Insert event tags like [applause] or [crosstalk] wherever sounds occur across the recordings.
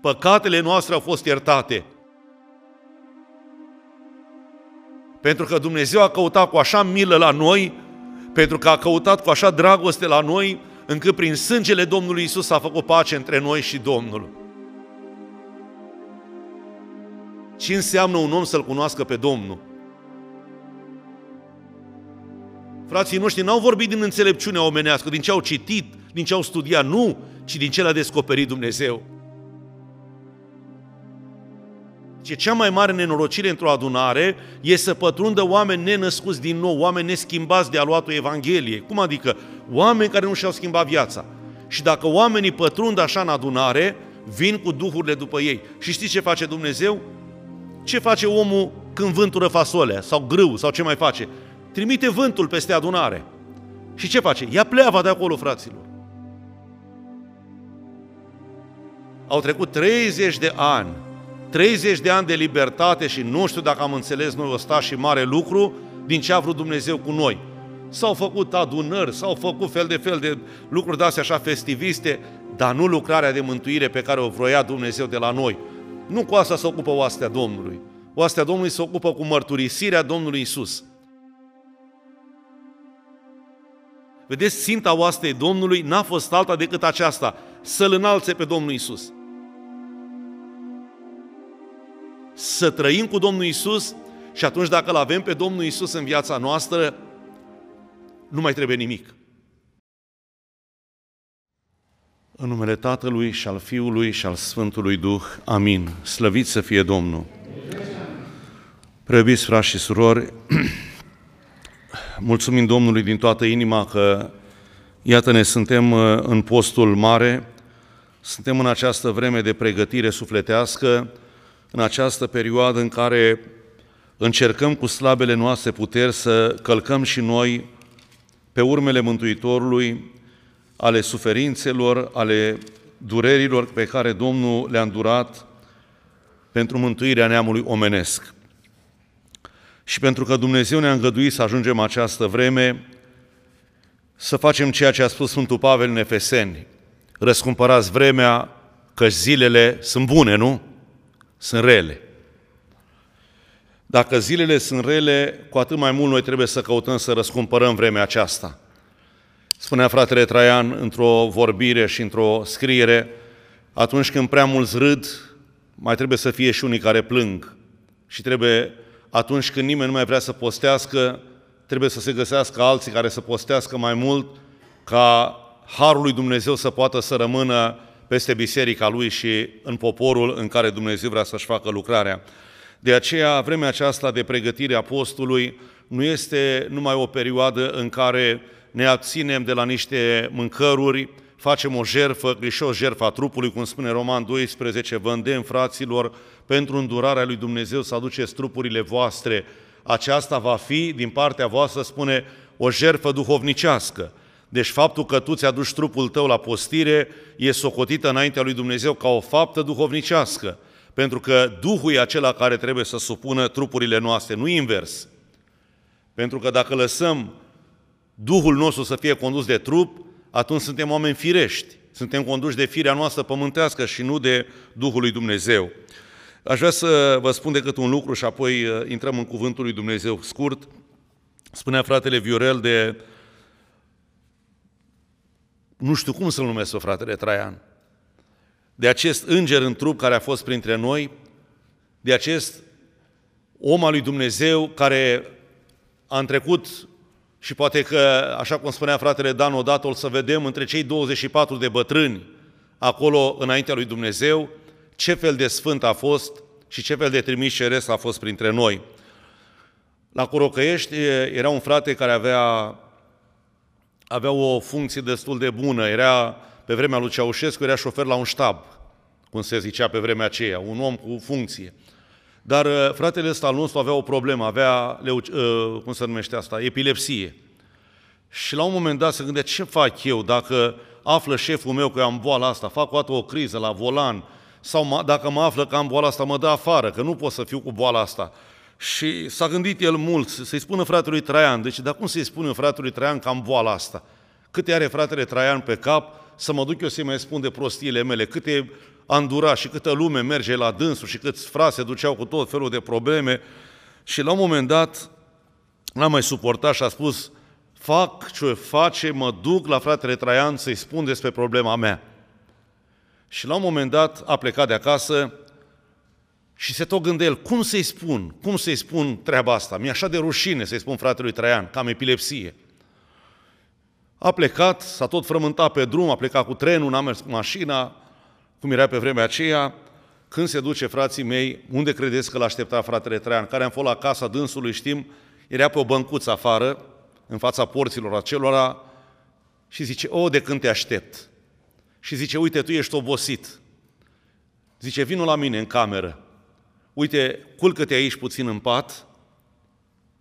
Păcatele noastre au fost iertate. Pentru că Dumnezeu a căutat cu așa milă la noi, pentru că a căutat cu așa dragoste la noi, încât prin sângele Domnului Isus a făcut pace între noi și Domnul. Ce înseamnă un om să-L cunoască pe Domnul? Frații noștri n-au vorbit din înțelepciunea omenească, din ce au citit, din ce au studiat, nu, ci din ce l-a descoperit Dumnezeu. Ce cea mai mare nenorocire într-o adunare e să pătrundă oameni nenăscuți din nou, oameni neschimbați de aluatul Evangheliei. Cum adică? Oameni care nu și-au schimbat viața. Și dacă oamenii pătrund așa în adunare, vin cu duhurile după ei. Și știți ce face Dumnezeu? Ce face omul când vântură fasolea sau grâu sau ce mai face? Trimite vântul peste adunare. Și ce face? Ia pleava de acolo, fraților. Au trecut 30 de ani 30 de ani de libertate și nu știu dacă am înțeles noi ăsta și mare lucru din ce a vrut Dumnezeu cu noi. S-au făcut adunări, s-au făcut fel de fel de lucruri de-astea așa festiviste, dar nu lucrarea de mântuire pe care o vroia Dumnezeu de la noi. Nu cu asta se ocupă oastea Domnului. Oastea Domnului se ocupă cu mărturisirea Domnului Isus. Vedeți, ținta oastei Domnului n-a fost alta decât aceasta, să-L înalțe pe Domnul Isus. Să trăim cu Domnul Isus și atunci dacă îl avem pe Domnul Isus în viața noastră, nu mai trebuie nimic. În numele Tatălui și al Fiului și al Sfântului Duh. Amin. Slăvit să fie Domnul. Preobiți frați și surori, [clears throat] mulțumim Domnului din toată inima că, iată ne suntem uh, în postul mare, suntem în această vreme de pregătire sufletească, în această perioadă în care încercăm cu slabele noastre puteri să călcăm și noi pe urmele Mântuitorului, ale suferințelor, ale durerilor pe care Domnul le-a îndurat pentru mântuirea neamului omenesc. Și pentru că Dumnezeu ne-a îngăduit să ajungem această vreme, să facem ceea ce a spus Sfântul Pavel în Efeseni. Răscumpărați vremea, că zilele sunt bune, nu? Sunt rele. Dacă zilele sunt rele, cu atât mai mult noi trebuie să căutăm să răscumpărăm vremea aceasta. Spunea fratele Traian într-o vorbire și într-o scriere, atunci când prea mulți râd, mai trebuie să fie și unii care plâng. Și trebuie, atunci când nimeni nu mai vrea să postească, trebuie să se găsească alții care să postească mai mult, ca Harul lui Dumnezeu să poată să rămână peste biserica lui și în poporul în care Dumnezeu vrea să-și facă lucrarea. De aceea, vremea aceasta de pregătire a postului nu este numai o perioadă în care ne abținem de la niște mâncăruri, facem o jerfă, Hristos jertfa trupului, cum spune Roman 12, vă îndemn, fraților, pentru îndurarea lui Dumnezeu să aduceți trupurile voastre. Aceasta va fi, din partea voastră, spune, o jertfă duhovnicească. Deci faptul că tu ți-aduci trupul tău la postire e socotită înaintea lui Dumnezeu ca o faptă duhovnicească, pentru că Duhul e acela care trebuie să supună trupurile noastre, nu invers. Pentru că dacă lăsăm Duhul nostru să fie condus de trup, atunci suntem oameni firești, suntem conduși de firea noastră pământească și nu de Duhul lui Dumnezeu. Aș vrea să vă spun decât un lucru și apoi uh, intrăm în cuvântul lui Dumnezeu scurt. Spunea fratele Viorel de nu știu cum să-l numesc o fratele Traian, de acest înger în trup care a fost printre noi, de acest om al lui Dumnezeu care a întrecut și poate că, așa cum spunea fratele Dan odată, o să vedem între cei 24 de bătrâni acolo înaintea lui Dumnezeu, ce fel de sfânt a fost și ce fel de trimis ceresc a fost printre noi. La Corocăiești era un frate care avea avea o funcție destul de bună. Era, pe vremea lui Ceaușescu, era șofer la un ștab, cum se zicea pe vremea aceea, un om cu funcție. Dar uh, fratele ăsta al nostru avea o problemă, avea, leu, uh, cum se numește asta, epilepsie. Și la un moment dat se gândea, ce fac eu dacă află șeful meu că am boala asta, fac o dată o criză la volan, sau dacă mă află că am boala asta, mă dă afară, că nu pot să fiu cu boala asta. Și s-a gândit el mult să-i spună fratelui Traian. Deci, dar cum să-i spună fratelui Traian că am boala asta? Câte are fratele Traian pe cap să mă duc eu să-i mai spun de prostiile mele, câte andura și câtă lume merge la dânsul și câți frase duceau cu tot felul de probleme. Și la un moment dat n-am mai suportat și a spus, fac ce face, mă duc la fratele Traian să-i spun despre problema mea. Și la un moment dat a plecat de acasă și se tot gândea el, cum să-i spun, cum să-i spun treaba asta? Mi-e așa de rușine să-i spun fratelui Traian, că am epilepsie. A plecat, s-a tot frământat pe drum, a plecat cu trenul, n-a mers cu mașina, cum era pe vremea aceea, când se duce frații mei, unde credeți că l-aștepta fratele Traian? Care am fost la casa dânsului, știm, era pe o băncuță afară, în fața porților acelora, și zice, o, de când te aștept. Și zice, uite, tu ești obosit. Zice, vină la mine în cameră. Uite, culcă-te aici puțin în pat,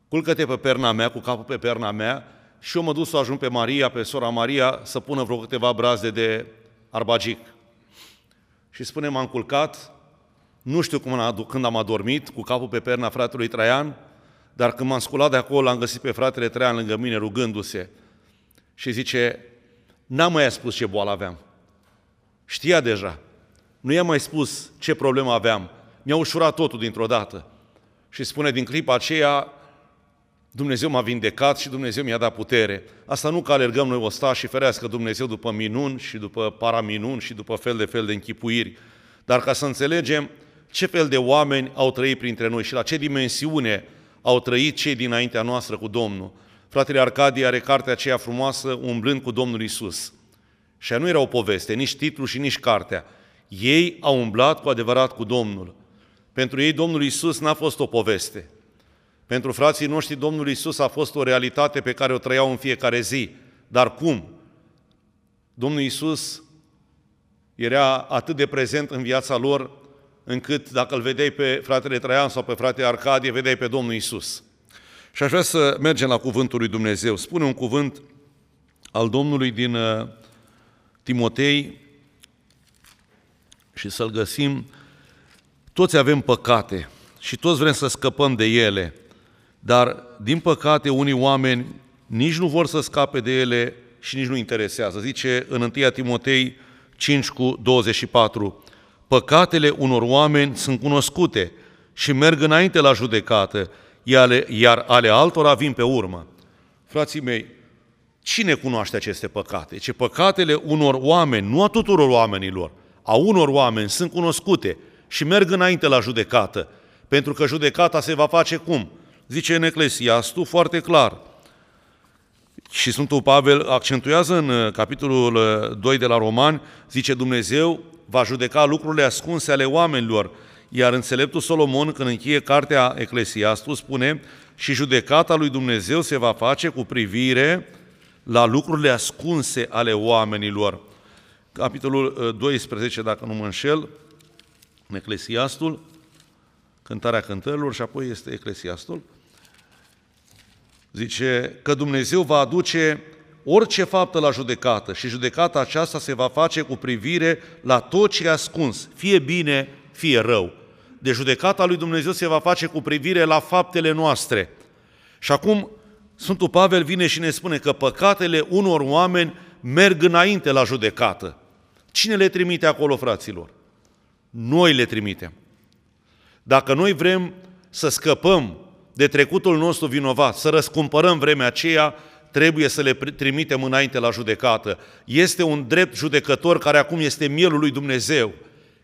culcă-te pe perna mea, cu capul pe perna mea, și eu mă duc să ajung pe Maria, pe sora Maria, să pună vreo câteva braze de arbagic. Și spune, m-am culcat, nu știu cum am, când am adormit, cu capul pe perna fratelui Traian, dar când m-am sculat de acolo, am găsit pe fratele Traian lângă mine, rugându-se. Și zice, n-am mai spus ce boală aveam. Știa deja. Nu i-am mai spus ce problemă aveam. Mi-a ușurat totul dintr-o dată. Și spune, din clipa aceea, Dumnezeu m-a vindecat și Dumnezeu mi-a dat putere. Asta nu că alergăm noi osta și ferească Dumnezeu după minuni și după paraminuni și după fel de fel de închipuiri, dar ca să înțelegem ce fel de oameni au trăit printre noi și la ce dimensiune au trăit cei dinaintea noastră cu Domnul. Fratele Arcadie are cartea aceea frumoasă, umblând cu Domnul Isus. Și nu era o poveste, nici titlu și nici cartea. Ei au umblat cu adevărat cu Domnul. Pentru ei Domnul Isus n-a fost o poveste, pentru frații noștri, Domnul Isus a fost o realitate pe care o trăiau în fiecare zi. Dar cum? Domnul Isus era atât de prezent în viața lor, încât dacă îl vedeai pe fratele Traian sau pe fratele Arcadie, vedeai pe Domnul Isus. Și aș vrea să mergem la cuvântul lui Dumnezeu. Spune un cuvânt al Domnului din uh, Timotei și să-l găsim. Toți avem păcate și toți vrem să scăpăm de ele. Dar, din păcate, unii oameni nici nu vor să scape de ele și nici nu interesează. Zice în 1 Timotei 5 cu 24, păcatele unor oameni sunt cunoscute și merg înainte la judecată, iar ale altora vin pe urmă. Frații mei, cine cunoaște aceste păcate? Ce păcatele unor oameni, nu a tuturor oamenilor, a unor oameni sunt cunoscute și merg înainte la judecată, pentru că judecata se va face cum? zice în Eclesiastul foarte clar. Și Sfântul Pavel accentuează în uh, capitolul 2 uh, de la Romani, zice Dumnezeu va judeca lucrurile ascunse ale oamenilor, iar înțeleptul Solomon, când încheie cartea Eclesiastul, spune și judecata lui Dumnezeu se va face cu privire la lucrurile ascunse ale oamenilor. Capitolul 12, uh, dacă nu mă înșel, în Eclesiastul, cântarea cântărilor și apoi este Eclesiastul, Zice că Dumnezeu va aduce orice faptă la judecată și judecata aceasta se va face cu privire la tot ce e ascuns, fie bine, fie rău. De judecata lui Dumnezeu se va face cu privire la faptele noastre. Și acum Sfântul Pavel vine și ne spune că păcatele unor oameni merg înainte la judecată. Cine le trimite acolo, fraților? Noi le trimitem. Dacă noi vrem să scăpăm de trecutul nostru vinovat, să răscumpărăm vremea aceea, trebuie să le trimitem înainte la judecată. Este un drept judecător care acum este mielul lui Dumnezeu,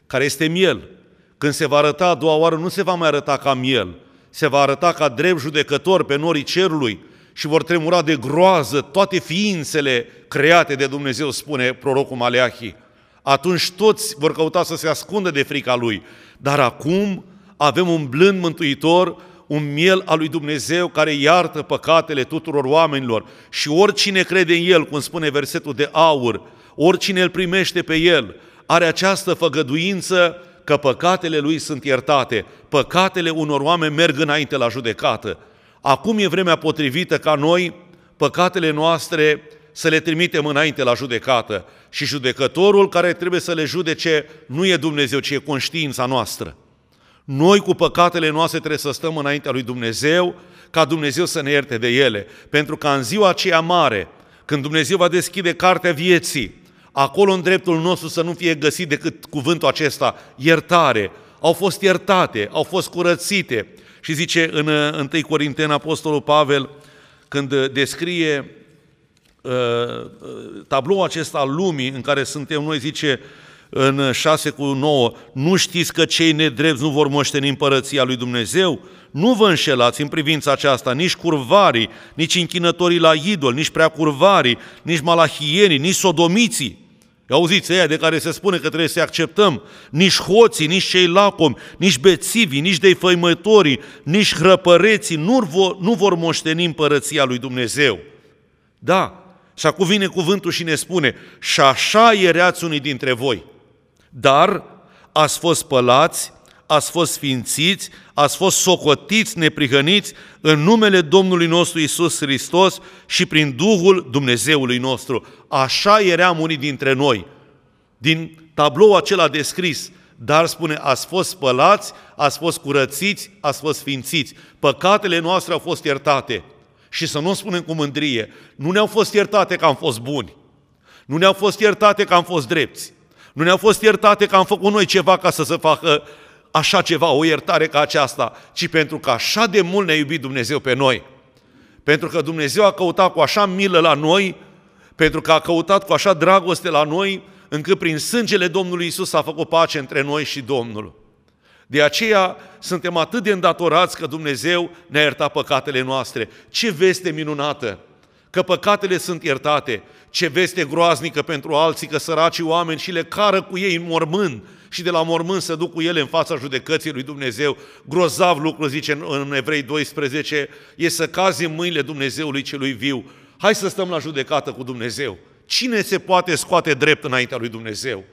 care este miel. Când se va arăta a doua oară, nu se va mai arăta ca miel, se va arăta ca drept judecător pe norii cerului și vor tremura de groază toate ființele create de Dumnezeu, spune prorocul Maleahi. Atunci toți vor căuta să se ascundă de frica lui. Dar acum avem un blând mântuitor un miel al lui Dumnezeu care iartă păcatele tuturor oamenilor și oricine crede în El, cum spune versetul de aur, oricine îl primește pe El, are această făgăduință că păcatele lui sunt iertate. Păcatele unor oameni merg înainte la judecată. Acum e vremea potrivită ca noi păcatele noastre să le trimitem înainte la judecată. Și judecătorul care trebuie să le judece nu e Dumnezeu, ci e conștiința noastră. Noi cu păcatele noastre trebuie să stăm înaintea lui Dumnezeu, ca Dumnezeu să ne ierte de ele. Pentru că în ziua aceea mare, când Dumnezeu va deschide cartea vieții, acolo în dreptul nostru să nu fie găsit decât cuvântul acesta, iertare. Au fost iertate, au fost curățite. Și zice în 1 Corinteni Apostolul Pavel, când descrie uh, uh, tabloul acesta al lumii în care suntem noi, zice în 6 cu 9, nu știți că cei nedrepți nu vor moșteni împărăția lui Dumnezeu? Nu vă înșelați în privința aceasta, nici curvarii, nici închinătorii la idol, nici prea curvarii, nici malahienii, nici sodomiții. Auziți, ăia de care se spune că trebuie să acceptăm, nici hoții, nici cei lacomi, nici bețivii, nici defăimătorii, nici hrăpăreții nu vor, nu vor moșteni împărăția lui Dumnezeu. Da, și acum vine cuvântul și ne spune, și așa erați unii dintre voi, dar ați fost spălați, ați fost sfințiți, ați fost socotiți, neprihăniți în numele Domnului nostru Isus Hristos și prin Duhul Dumnezeului nostru. Așa eram unii dintre noi. Din tablou acela descris, dar spune, ați fost spălați, ați fost curățiți, ați fost sfințiți. Păcatele noastre au fost iertate. Și să nu spunem cu mândrie, nu ne-au fost iertate că am fost buni. Nu ne-au fost iertate că am fost drepți. Nu ne-au fost iertate că am făcut noi ceva ca să se facă așa ceva, o iertare ca aceasta, ci pentru că așa de mult ne-a iubit Dumnezeu pe noi. Pentru că Dumnezeu a căutat cu așa milă la noi, pentru că a căutat cu așa dragoste la noi, încât prin sângele Domnului Isus a făcut pace între noi și Domnul. De aceea suntem atât de îndatorați că Dumnezeu ne-a iertat păcatele noastre. Ce veste minunată! Că păcatele sunt iertate. Ce veste groaznică pentru alții că săracii oameni și le cară cu ei în mormânt și de la mormânt să duc cu ele în fața judecății lui Dumnezeu. Grozav lucru, zice în Evrei 12, e să cazi în mâinile Dumnezeului celui viu. Hai să stăm la judecată cu Dumnezeu. Cine se poate scoate drept înaintea lui Dumnezeu?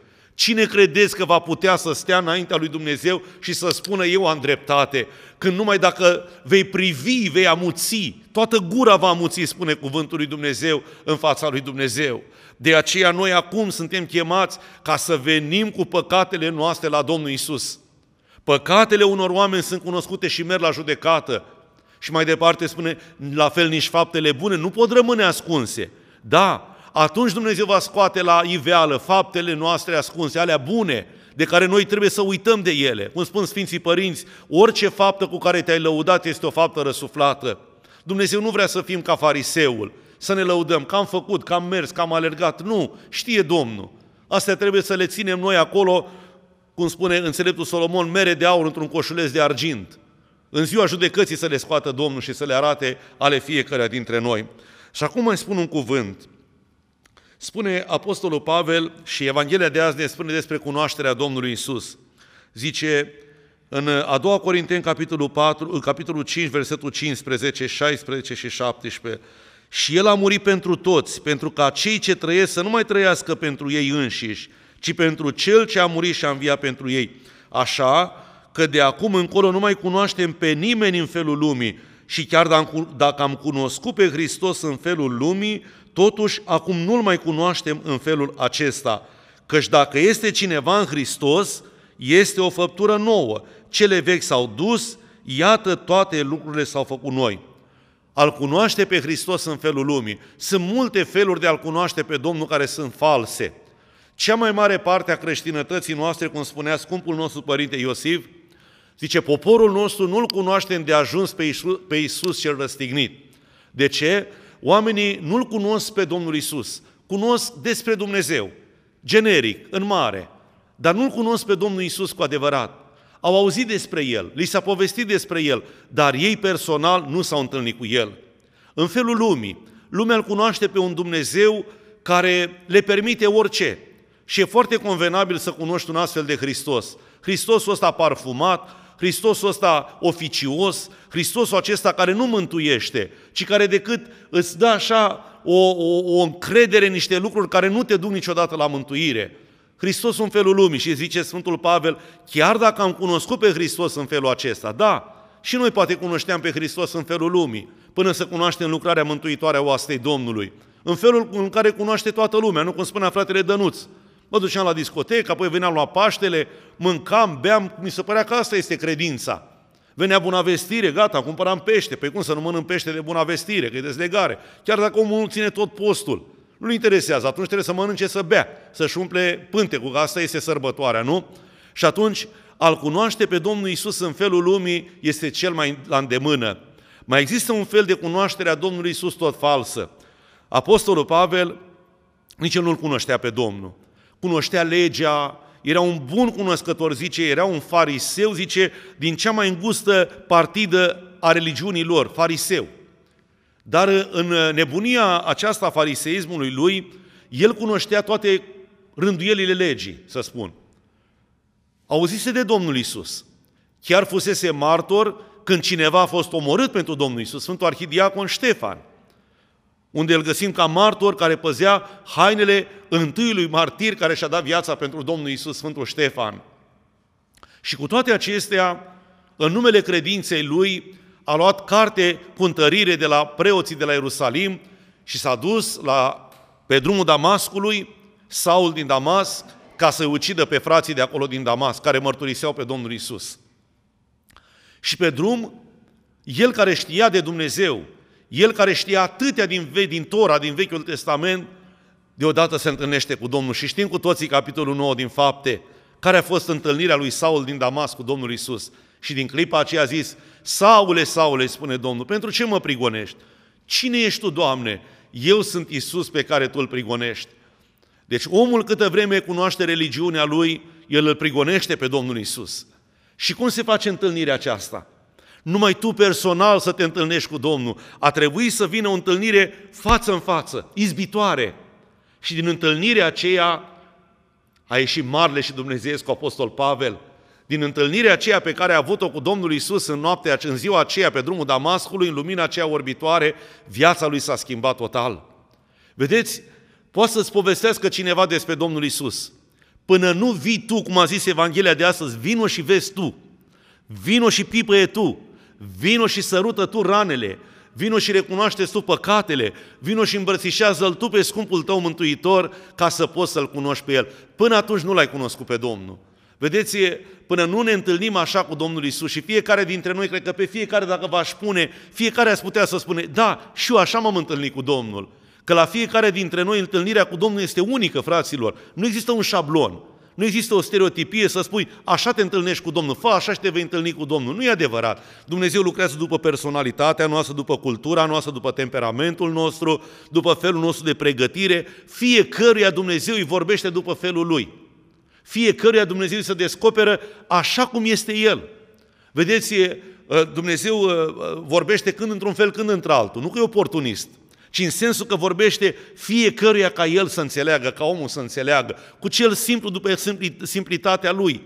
Cine credeți că va putea să stea înaintea lui Dumnezeu și să spună eu am dreptate? Când numai dacă vei privi, vei amuți, toată gura va amuți, spune cuvântul lui Dumnezeu în fața lui Dumnezeu. De aceea noi acum suntem chemați ca să venim cu păcatele noastre la Domnul Isus. Păcatele unor oameni sunt cunoscute și merg la judecată. Și mai departe spune, la fel nici faptele bune nu pot rămâne ascunse. Da, atunci Dumnezeu va scoate la iveală faptele noastre ascunse, alea bune, de care noi trebuie să uităm de ele. Cum spun Sfinții Părinți, orice faptă cu care te-ai lăudat este o faptă răsuflată. Dumnezeu nu vrea să fim ca fariseul, să ne lăudăm că am făcut, că am mers, că am alergat. Nu, știe Domnul. Astea trebuie să le ținem noi acolo, cum spune înțeleptul Solomon, mere de aur într-un coșuleț de argint. În ziua judecății să le scoată Domnul și să le arate ale fiecăruia dintre noi. Și acum mai spun un cuvânt. Spune Apostolul Pavel și Evanghelia de azi ne spune despre cunoașterea Domnului Isus. Zice în a doua Corinteni, capitolul, 4, capitolul 5, versetul 15, 16 și 17, și El a murit pentru toți, pentru ca cei ce trăiesc să nu mai trăiască pentru ei înșiși, ci pentru Cel ce a murit și a înviat pentru ei. Așa că de acum încolo nu mai cunoaștem pe nimeni în felul lumii și chiar dacă am cunoscut pe Hristos în felul lumii, totuși acum nu-L mai cunoaștem în felul acesta. Căci dacă este cineva în Hristos, este o făptură nouă. Cele vechi s-au dus, iată toate lucrurile s-au făcut noi al cunoaște pe Hristos în felul lumii. Sunt multe feluri de a-L cunoaște pe Domnul care sunt false. Cea mai mare parte a creștinătății noastre, cum spunea scumpul nostru părinte Iosif, zice, poporul nostru nu-L cunoaște de ajuns pe Iisus, pe Iisus cel răstignit. De ce? Oamenii nu-L cunosc pe Domnul Iisus, cunosc despre Dumnezeu, generic, în mare, dar nu-L cunosc pe Domnul Iisus cu adevărat au auzit despre el, li s-a povestit despre el, dar ei personal nu s-au întâlnit cu el. În felul lumii, lumea îl cunoaște pe un Dumnezeu care le permite orice. Și e foarte convenabil să cunoști un astfel de Hristos. Hristosul ăsta parfumat, Hristosul ăsta oficios, Hristosul acesta care nu mântuiește, ci care decât îți dă așa o, o, o încredere în niște lucruri care nu te duc niciodată la mântuire. Hristos în felul lumii și zice Sfântul Pavel, chiar dacă am cunoscut pe Hristos în felul acesta, da, și noi poate cunoșteam pe Hristos în felul lumii, până să cunoaștem lucrarea mântuitoare a oastei Domnului, în felul în care cunoaște toată lumea, nu cum spunea fratele Dănuț. Mă duceam la discotecă, apoi veneam la Paștele, mâncam, beam, mi se părea că asta este credința. Venea bună vestire, gata, cumpăram pește. Păi cum să nu mănânc pește de bună vestire, că e dezlegare. Chiar dacă omul nu ține tot postul. Nu-l interesează. Atunci trebuie să mănânce, să bea, să-și umple pântecul, că asta este sărbătoarea, nu? Și atunci, al cunoaște pe Domnul Isus în felul lumii este cel mai la îndemână. Mai există un fel de cunoaștere a Domnului Isus tot falsă. Apostolul Pavel nici el nu-L cunoștea pe Domnul. Cunoștea legea, era un bun cunoscător, zice, era un fariseu, zice, din cea mai îngustă partidă a religiunii lor, fariseu. Dar în nebunia aceasta a fariseismului lui, el cunoștea toate rânduielile legii, să spun. Auzise de Domnul Isus. Chiar fusese martor când cineva a fost omorât pentru Domnul Isus, Sfântul Arhidiacon Ștefan, unde îl găsim ca martor care păzea hainele întâiului martir care și-a dat viața pentru Domnul Isus, Sfântul Ștefan. Și cu toate acestea, în numele credinței lui, a luat carte cu întărire de la preoții de la Ierusalim și s-a dus la, pe drumul Damascului, Saul din Damasc, ca să ucidă pe frații de acolo din Damasc, care mărturiseau pe Domnul Isus. Și pe drum, el care știa de Dumnezeu, el care știa atâtea din, din Tora, din Vechiul Testament, deodată se întâlnește cu Domnul. Și știm cu toții capitolul 9 din fapte, care a fost întâlnirea lui Saul din Damasc cu Domnul Isus. Și din clipa aceea a zis, Saule, Saule, spune Domnul, pentru ce mă prigonești? Cine ești tu, Doamne? Eu sunt Isus pe care tu îl prigonești. Deci omul câtă vreme cunoaște religiunea lui, el îl prigonește pe Domnul Isus. Și cum se face întâlnirea aceasta? Numai tu personal să te întâlnești cu Domnul. A trebuit să vină o întâlnire față în față, izbitoare. Și din întâlnirea aceea a ieșit Marle și Dumnezeu cu Apostol Pavel. Din întâlnirea aceea pe care a avut-o cu Domnul Isus în noaptea, în ziua aceea pe drumul Damascului, în lumina aceea orbitoare, viața lui s-a schimbat total. Vedeți, poate să-ți povestească cineva despre Domnul Isus. Până nu vii tu, cum a zis Evanghelia de astăzi, vino și vezi tu. Vino și pipăie tu. Vino și sărută tu ranele. Vino și recunoaște tu păcatele. Vino și îmbrățișează-L tu pe scumpul tău mântuitor ca să poți să-L cunoști pe El. Până atunci nu L-ai cunoscut pe Domnul. Vedeți, până nu ne întâlnim așa cu Domnul Isus și fiecare dintre noi, cred că pe fiecare dacă v-aș spune, fiecare ați putea să spune, da, și eu așa m-am întâlnit cu Domnul. Că la fiecare dintre noi întâlnirea cu Domnul este unică, fraților. Nu există un șablon. Nu există o stereotipie să spui, așa te întâlnești cu Domnul, fă așa și te vei întâlni cu Domnul. Nu e adevărat. Dumnezeu lucrează după personalitatea noastră, după cultura noastră, după temperamentul nostru, după felul nostru de pregătire. Fiecăruia Dumnezeu îi vorbește după felul lui. Fiecăruia Dumnezeu să descoperă așa cum este El. Vedeți, Dumnezeu vorbește când într-un fel, când într-altul. Nu că e oportunist ci în sensul că vorbește fiecăruia ca el să înțeleagă, ca omul să înțeleagă, cu cel simplu după simplitatea lui,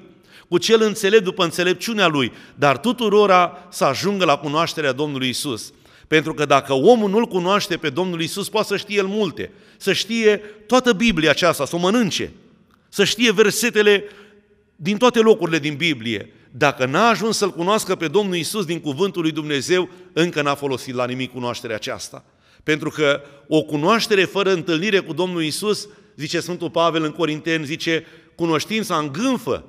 cu cel înțelept după înțelepciunea lui, dar tuturora să ajungă la cunoașterea Domnului Isus. Pentru că dacă omul nu-L cunoaște pe Domnul Isus, poate să știe el multe, să știe toată Biblia aceasta, să o mănânce, să știe versetele din toate locurile din Biblie. Dacă n-a ajuns să-L cunoască pe Domnul Isus din cuvântul lui Dumnezeu, încă n-a folosit la nimic cunoașterea aceasta. Pentru că o cunoaștere fără întâlnire cu Domnul Isus, zice Sfântul Pavel în Corinteni, zice, cunoștința îngânfă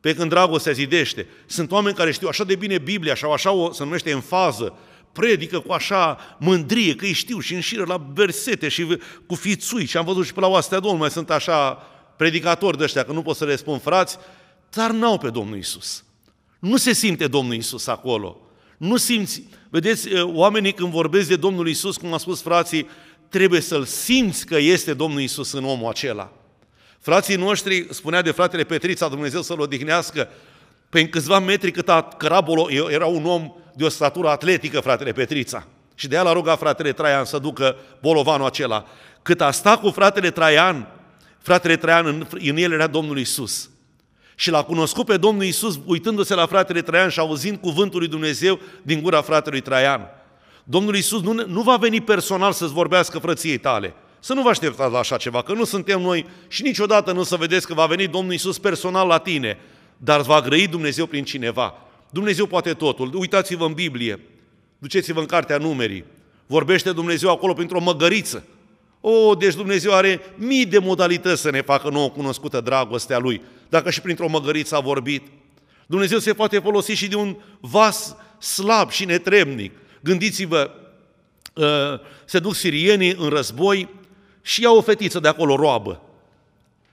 pe când dragostea zidește. Sunt oameni care știu așa de bine Biblia, sau așa o, se numește în fază, predică cu așa mândrie, că îi știu și înșiră la versete și cu fițui și am văzut și pe la oastea Domnului, mai sunt așa predicatori de ăștia, că nu pot să le spun frați, dar n-au pe Domnul Isus. Nu se simte Domnul Isus acolo. Nu simți, vedeți, oamenii când vorbesc de Domnul Isus, cum a spus frații, trebuie să-L simți că este Domnul Isus în omul acela. Frații noștri, spunea de fratele Petrița, Dumnezeu să-l odihnească, pe câțiva metri cât a Carabolo, era un om de o statură atletică, fratele Petrița. Și de aia l-a rugat fratele Traian să ducă bolovanul acela. Cât a stat cu fratele Traian, fratele Traian în, în el era Domnul Isus. Și l-a cunoscut pe Domnul Isus uitându-se la fratele Traian și auzind cuvântul lui Dumnezeu din gura fratelui Traian. Domnul Isus nu, nu va veni personal să-ți vorbească frăției tale. Să nu vă așteptați la așa ceva, că nu suntem noi și niciodată nu să vedeți că va veni Domnul Isus personal la tine, dar va grăi Dumnezeu prin cineva. Dumnezeu poate totul. Uitați-vă în Biblie, duceți-vă în cartea numerii. Vorbește Dumnezeu acolo printr-o măgăriță. O, deci Dumnezeu are mii de modalități să ne facă nouă cunoscută dragostea Lui, dacă și printr-o măgăriță a vorbit. Dumnezeu se poate folosi și de un vas slab și netremnic. Gândiți-vă, uh, se duc sirienii în război și ia o fetiță de acolo, roabă.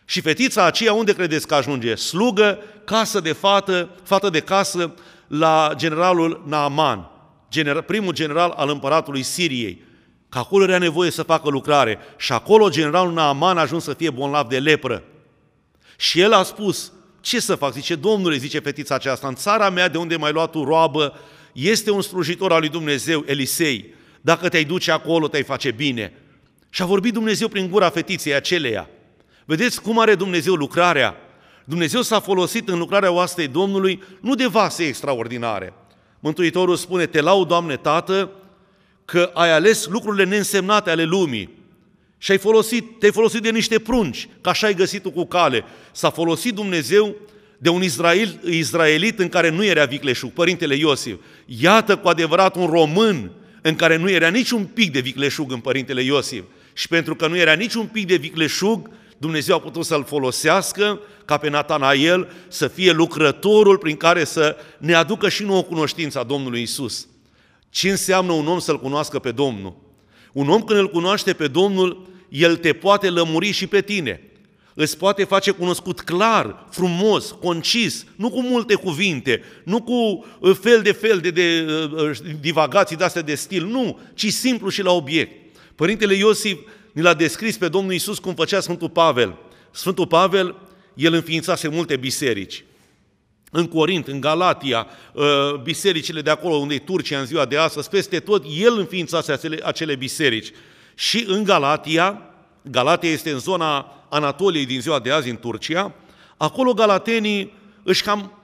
Și fetița aceea unde credeți că ajunge? Slugă, casă de fată, fată de casă la generalul Naaman, general, primul general al împăratului Siriei, că acolo era nevoie să facă lucrare. Și acolo generalul Naaman a ajuns să fie bolnav de lepră. Și el a spus, ce să fac? Zice, domnule, zice fetița aceasta, în țara mea de unde mai luat tu roabă, este un slujitor al lui Dumnezeu, Elisei. Dacă te-ai duce acolo, te-ai face bine. Și a vorbit Dumnezeu prin gura fetiței aceleia. Vedeți cum are Dumnezeu lucrarea? Dumnezeu s-a folosit în lucrarea oastei Domnului nu de vase extraordinare. Mântuitorul spune, te lau, Doamne Tată, că ai ales lucrurile neînsemnate ale lumii și ai folosit, te-ai folosit de niște prunci, că așa ai găsit cu cale. S-a folosit Dumnezeu de un Israel, izraelit în care nu era vicleșug, părintele Iosif. Iată cu adevărat un român în care nu era niciun pic de vicleșug în părintele Iosif. Și pentru că nu era niciun pic de vicleșug, Dumnezeu a putut să-l folosească ca pe Natanael să fie lucrătorul prin care să ne aducă și nouă cunoștința Domnului Isus. Ce înseamnă un om să-L cunoască pe Domnul? Un om când îl cunoaște pe Domnul, el te poate lămuri și pe tine. Îți poate face cunoscut clar, frumos, concis, nu cu multe cuvinte, nu cu uh, fel de fel de, de uh, uh, divagații de astea de stil, nu, ci simplu și la obiect. Părintele Iosif ni l-a descris pe Domnul Isus cum făcea Sfântul Pavel. Sfântul Pavel, el înființase multe biserici. În Corint, în Galatia, bisericile de acolo unde e Turcia în ziua de astăzi, peste tot, el înființase acele, acele biserici. Și în Galatia, Galatia este în zona Anatoliei din ziua de azi, în Turcia, acolo galatenii își cam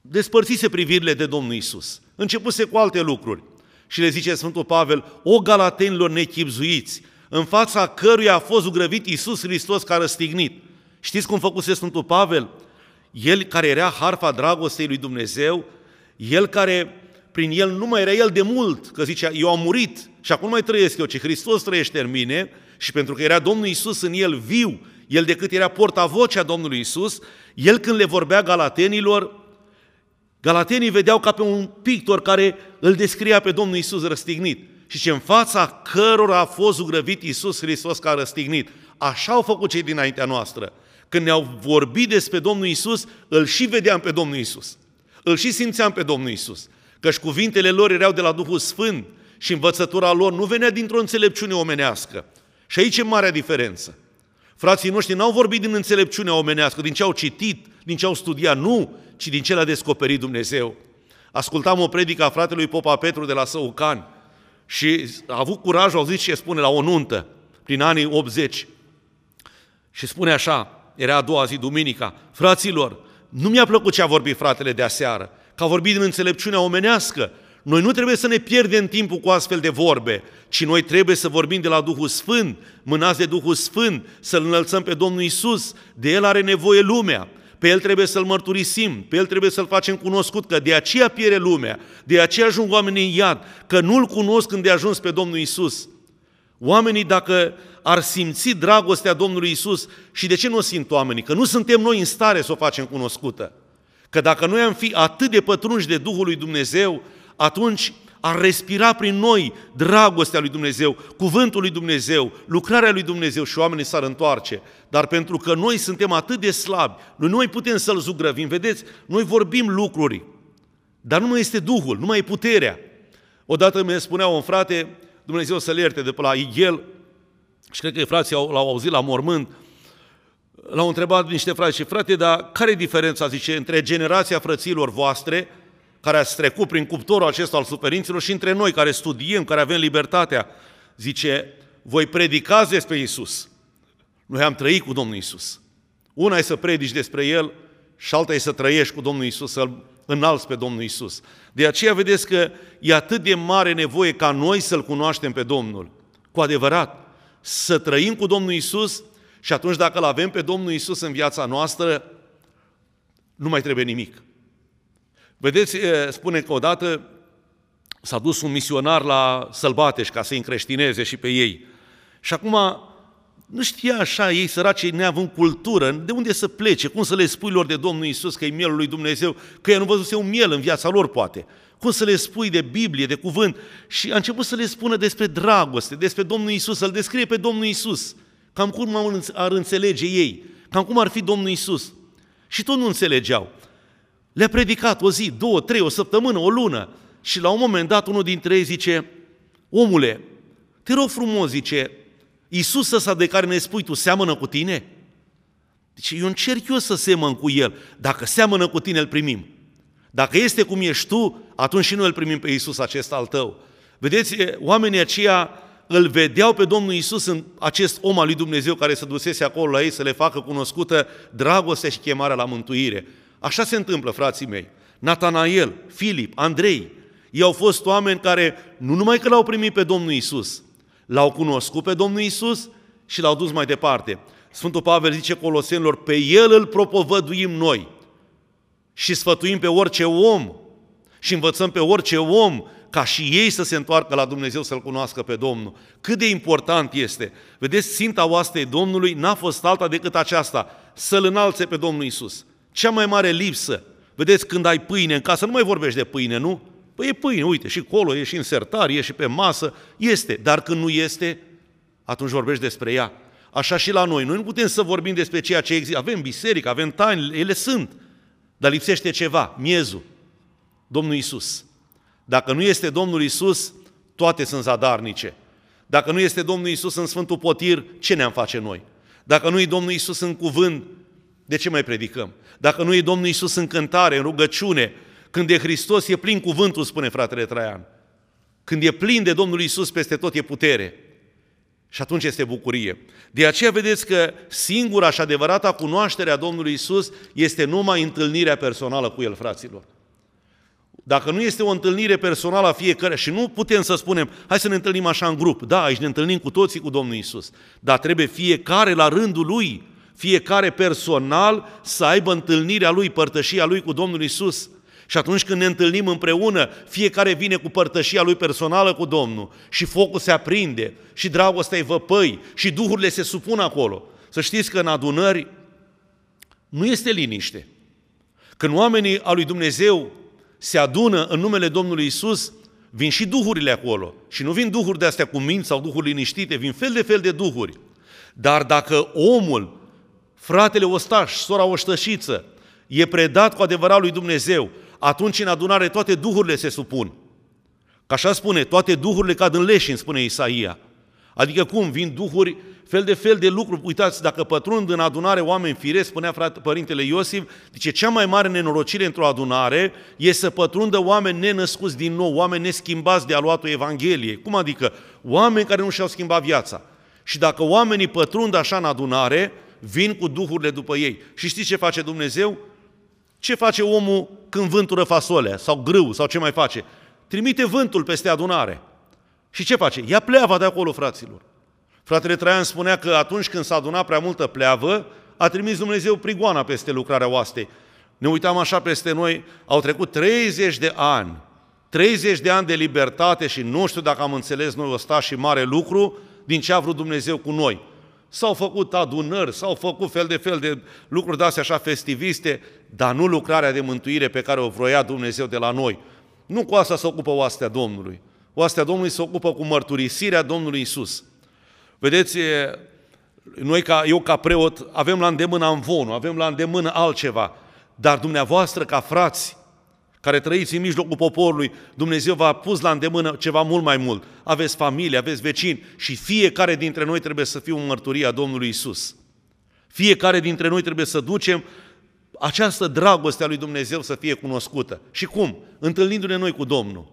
despărțise privirile de Domnul Isus. Începuse cu alte lucruri. Și le zice Sfântul Pavel, o galatenilor nechipzuiți, în fața căruia a fost zugrăvit Isus Hristos ca răstignit. Știți cum făcuse Sfântul Pavel? El care era harfa dragostei lui Dumnezeu, el care prin el nu mai era el de mult, că zicea, eu am murit și acum nu mai trăiesc eu, ci Hristos trăiește în mine și pentru că era Domnul Isus în el viu, el decât era portavocea Domnului Isus, el când le vorbea galatenilor, galatenii vedeau ca pe un pictor care îl descria pe Domnul Isus răstignit și ce în fața cărora a fost zugrăvit Isus Hristos ca răstignit. Așa au făcut cei dinaintea noastră. Când ne-au vorbit despre Domnul Isus, îl și vedeam pe Domnul Isus. Îl și simțeam pe Domnul Isus. Căci cuvintele lor erau de la Duhul Sfânt și învățătura lor nu venea dintr-o înțelepciune omenească. Și aici e marea diferență. Frații noștri n-au vorbit din înțelepciunea omenească, din ce au citit, din ce au studiat, nu, ci din ce le-a descoperit Dumnezeu. Ascultam o predică a fratelui Popa Petru de la Săucani și a avut curajul, au zis ce spune, la o nuntă, prin anii 80. Și spune așa, era a doua zi, duminica, fraților, nu mi-a plăcut ce a vorbit fratele de aseară, că a vorbit din înțelepciunea omenească. Noi nu trebuie să ne pierdem timpul cu astfel de vorbe, ci noi trebuie să vorbim de la Duhul Sfânt, mânați de Duhul Sfânt, să-L înălțăm pe Domnul Isus. De El are nevoie lumea. Pe El trebuie să-L mărturisim, pe El trebuie să-L facem cunoscut, că de aceea piere lumea, de aceea ajung oamenii în iad, că nu-L cunosc când de ajuns pe Domnul Isus. Oamenii, dacă ar simți dragostea Domnului Isus, și de ce nu o simt oamenii? Că nu suntem noi în stare să o facem cunoscută. Că dacă noi am fi atât de pătrunși de Duhul lui Dumnezeu, atunci ar respira prin noi dragostea lui Dumnezeu, cuvântul lui Dumnezeu, lucrarea lui Dumnezeu și oamenii s-ar întoarce. Dar pentru că noi suntem atât de slabi, noi nu mai putem să-L zugrăvim. Vedeți, noi vorbim lucruri, dar nu mai este Duhul, nu mai e puterea. Odată mi spunea un frate, Dumnezeu să-l ierte de pe la Ighel, și cred că frații l-au auzit la mormânt, l-au întrebat niște frați și frate, dar care e diferența, zice, între generația frăților voastre, care ați trecut prin cuptorul acesta al suferinților și între noi care studiem, care avem libertatea, zice, voi predicați despre Isus. Noi am trăit cu Domnul Isus. Una e să predici despre El și alta e să trăiești cu Domnul Isus, să-L înalți pe Domnul Isus. De aceea vedeți că e atât de mare nevoie ca noi să-L cunoaștem pe Domnul. Cu adevărat, să trăim cu Domnul Isus și atunci dacă îl avem pe Domnul Isus în viața noastră, nu mai trebuie nimic. Vedeți, spune că odată s-a dus un misionar la Sălbateș ca să-i încreștineze și pe ei. Și acum nu știa așa ei săraci neavând cultură, de unde să plece, cum să le spui lor de Domnul Isus că e mielul lui Dumnezeu, că ea nu văzuse un miel în viața lor poate. Cum să le spui de Biblie, de cuvânt. Și a început să le spună despre dragoste, despre Domnul Isus, să-L descrie pe Domnul Isus. Cam cum ar înțelege ei, cam cum ar fi Domnul Isus. Și tot nu înțelegeau. Le-a predicat o zi, două, trei, o săptămână, o lună. Și la un moment dat unul dintre ei zice, omule, te rog frumos, zice, Iisus ăsta de care ne spui tu seamănă cu tine? Deci eu încerc eu să semăn cu El. Dacă seamănă cu tine, îl primim. Dacă este cum ești tu, atunci și noi îl primim pe Iisus acesta al tău. Vedeți, oamenii aceia îl vedeau pe Domnul Iisus în acest om al lui Dumnezeu care se dusese acolo la ei să le facă cunoscută dragostea și chemarea la mântuire. Așa se întâmplă, frații mei. Natanael, Filip, Andrei, ei au fost oameni care nu numai că l-au primit pe Domnul Isus, l-au cunoscut pe Domnul Isus și l-au dus mai departe. Sfântul Pavel zice colosenilor, pe El îl propovăduim noi și sfătuim pe orice om și învățăm pe orice om ca și ei să se întoarcă la Dumnezeu să-L cunoască pe Domnul. Cât de important este. Vedeți, Sfinta oastei Domnului n-a fost alta decât aceasta, să-L înalțe pe Domnul Isus. Cea mai mare lipsă. Vedeți, când ai pâine în casă, nu mai vorbești de pâine, nu? Păi e pâine, uite, și colo, e și în sertar, e și pe masă, este. Dar când nu este, atunci vorbești despre ea. Așa și la noi. Noi nu putem să vorbim despre ceea ce există. Avem biserică, avem taini, ele sunt. Dar lipsește ceva, miezul. Domnul Isus. Dacă nu este Domnul Isus, toate sunt zadarnice. Dacă nu este Domnul Isus în Sfântul Potir, ce ne-am face noi? Dacă nu e Domnul Isus în cuvânt, de ce mai predicăm? Dacă nu e Domnul Isus în cântare, în rugăciune, când de Hristos e plin cuvântul, spune fratele Traian. Când e plin de Domnul Isus, peste tot e putere. Și atunci este bucurie. De aceea vedeți că singura și adevărata cunoaștere a Domnului Isus este numai întâlnirea personală cu El, fraților. Dacă nu este o întâlnire personală a fiecare, și nu putem să spunem, hai să ne întâlnim așa în grup, da, aici ne întâlnim cu toții cu Domnul Isus, dar trebuie fiecare la rândul lui, fiecare personal să aibă întâlnirea lui, părtășia lui cu Domnul Isus. Și atunci când ne întâlnim împreună, fiecare vine cu părtășia lui personală cu Domnul și focul se aprinde și dragostea e văpăi și duhurile se supun acolo. Să știți că în adunări nu este liniște. Când oamenii al lui Dumnezeu se adună în numele Domnului Isus, vin și duhurile acolo. Și nu vin duhuri de astea cu minți sau duhuri liniștite, vin fel de fel de duhuri. Dar dacă omul, fratele ostaș, sora oștășiță, e predat cu adevărat lui Dumnezeu, atunci în adunare toate duhurile se supun. Ca așa spune, toate duhurile cad în leșin, spune Isaia. Adică cum? Vin duhuri, fel de fel de lucruri. Uitați, dacă pătrund în adunare oameni firesc, spunea frate, părintele Iosif, zice, cea mai mare nenorocire într-o adunare e să pătrundă oameni nenăscuți din nou, oameni neschimbați de aluatul Evangheliei. Cum adică? Oameni care nu și-au schimbat viața. Și dacă oamenii pătrund așa în adunare, vin cu duhurile după ei. Și știți ce face Dumnezeu? Ce face omul când vântură fasolea sau grâu sau ce mai face? Trimite vântul peste adunare. Și ce face? Ia pleava de acolo, fraților. Fratele Traian spunea că atunci când s-a adunat prea multă pleavă, a trimis Dumnezeu prigoana peste lucrarea oastei. Ne uitam așa peste noi, au trecut 30 de ani, 30 de ani de libertate și nu știu dacă am înțeles noi ăsta și mare lucru din ce a vrut Dumnezeu cu noi. S-au făcut adunări, s-au făcut fel de fel de lucruri de astea așa festiviste, dar nu lucrarea de mântuire pe care o vroia Dumnezeu de la noi. Nu cu asta se ocupă oastea Domnului. Oastea Domnului se ocupă cu mărturisirea Domnului Isus. Vedeți, noi ca, eu ca preot avem la îndemână amvonul, avem la îndemână altceva, dar dumneavoastră ca frați care trăiți în mijlocul poporului, Dumnezeu v-a pus la îndemână ceva mult mai mult. Aveți familie, aveți vecini și fiecare dintre noi trebuie să fie o mărturie a Domnului Isus. Fiecare dintre noi trebuie să ducem această dragoste a lui Dumnezeu să fie cunoscută. Și cum? Întâlnindu-ne noi cu Domnul.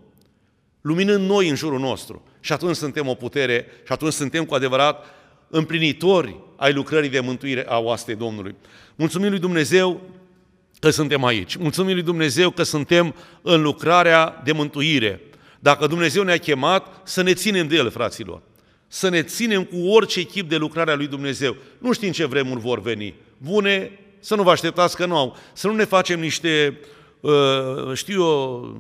Luminând noi în jurul nostru. Și atunci suntem o putere și atunci suntem cu adevărat împlinitori ai lucrării de mântuire a oastei Domnului. Mulțumim lui Dumnezeu că suntem aici. Mulțumim lui Dumnezeu că suntem în lucrarea de mântuire. Dacă Dumnezeu ne-a chemat, să ne ținem de El, fraților. Să ne ținem cu orice echip de lucrare a lui Dumnezeu. Nu știm ce vremuri vor veni. Bune, să nu vă așteptați că nu au. Să nu ne facem niște, uh, știu eu,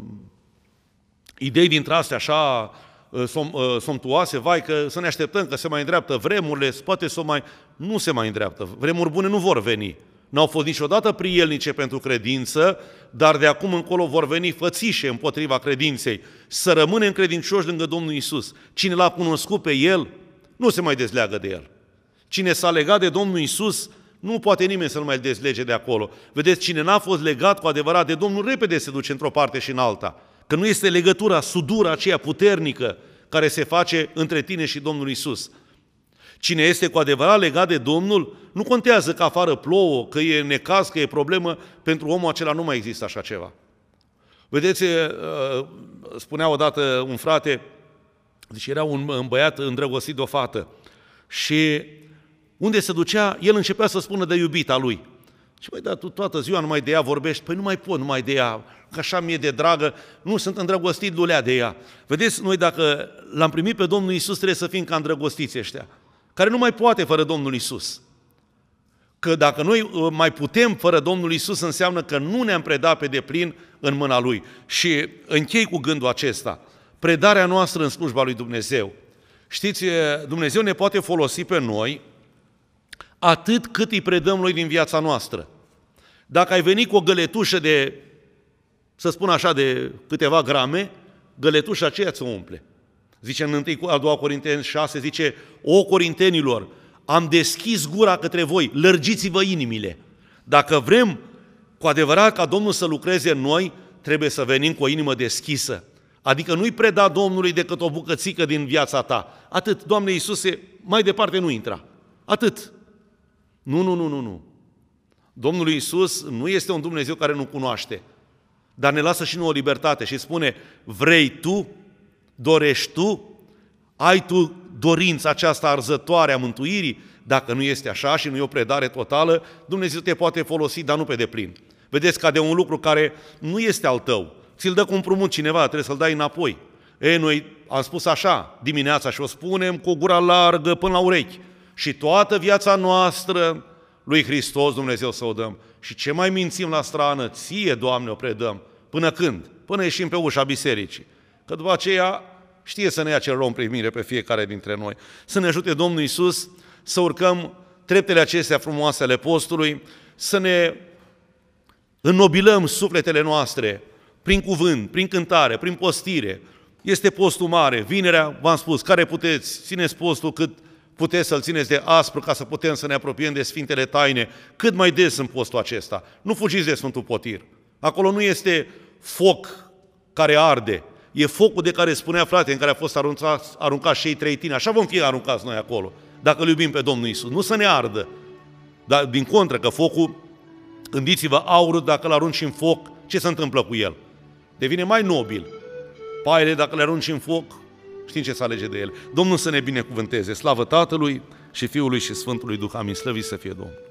idei dintre astea așa som, uh, somtuoase, vai că să ne așteptăm că se mai îndreaptă vremurile, poate să mai... Nu se mai îndreaptă. Vremuri bune nu vor veni. N-au fost niciodată prielnice pentru credință, dar de acum încolo vor veni fățișe împotriva credinței. Să rămânem credincioși lângă Domnul Isus. Cine l-a cunoscut pe El, nu se mai dezleagă de El. Cine s-a legat de Domnul Isus, nu poate nimeni să-l mai dezlege de acolo. Vedeți, cine n-a fost legat cu adevărat de Domnul, repede se duce într-o parte și în alta. Că nu este legătura, sudura aceea puternică care se face între tine și Domnul Isus. Cine este cu adevărat legat de Domnul, nu contează că afară plouă, că e necaz, că e problemă, pentru omul acela nu mai există așa ceva. Vedeți, spunea odată un frate, deci era un băiat îndrăgostit de o fată și unde se ducea, el începea să spună de iubita lui. Și mai da, tu toată ziua numai de ea vorbești, păi nu mai pot numai de ea, că așa mi-e de dragă, nu sunt îndrăgostit lulea de ea. Vedeți, noi dacă l-am primit pe Domnul Isus, trebuie să fim ca îndrăgostiți ăștia, care nu mai poate fără Domnul Isus. Că dacă noi uh, mai putem fără Domnul Isus, înseamnă că nu ne-am predat pe deplin în mâna Lui. Și închei cu gândul acesta. Predarea noastră în slujba lui Dumnezeu. Știți, Dumnezeu ne poate folosi pe noi atât cât îi predăm noi din viața noastră. Dacă ai venit cu o găletușă de, să spun așa, de câteva grame, găletușa aceea ți-o umple. Zice în 1 a 2 Corinteni 6, zice, O Corintenilor, am deschis gura către voi, lărgiți-vă inimile. Dacă vrem cu adevărat ca Domnul să lucreze în noi, trebuie să venim cu o inimă deschisă. Adică nu-i preda Domnului decât o bucățică din viața ta. Atât, Doamne Iisuse, mai departe nu intra. Atât. Nu, nu, nu, nu, nu. Domnul Iisus nu este un Dumnezeu care nu cunoaște, dar ne lasă și nouă libertate și spune, vrei tu, dorești tu, ai tu dorința aceasta arzătoare a mântuirii, dacă nu este așa și nu e o predare totală, Dumnezeu te poate folosi, dar nu pe deplin. Vedeți ca de un lucru care nu este al tău, ți-l dă cu împrumut cineva, trebuie să-l dai înapoi. E, noi am spus așa dimineața și o spunem cu gura largă până la urechi. Și toată viața noastră lui Hristos Dumnezeu să o dăm. Și ce mai mințim la strană, ție, Doamne, o predăm. Până când? Până ieșim pe ușa bisericii. Că după aceea știe să ne ia cel om primire pe fiecare dintre noi. Să ne ajute Domnul Isus să urcăm treptele acestea frumoase ale postului, să ne înnobilăm sufletele noastre prin cuvânt, prin cântare, prin postire. Este postul mare, vinerea, v-am spus, care puteți, țineți postul cât puteți să-l țineți de aspru ca să putem să ne apropiem de Sfintele Taine cât mai des în postul acesta. Nu fugiți de Sfântul Potir. Acolo nu este foc care arde, e focul de care spunea frate, în care a fost aruncat, aruncat și ei trei tine. Așa vom fi aruncați noi acolo, dacă îl iubim pe Domnul Isus. Nu să ne ardă, dar din contră că focul, gândiți-vă, aurul, dacă îl arunci în foc, ce se întâmplă cu el? Devine mai nobil. Paiele, dacă le arunci în foc, Știm ce să alege de el. Domnul să ne binecuvânteze. Slavă Tatălui și Fiului și Sfântului Duh. Amin. Slăvit să fie Domnul.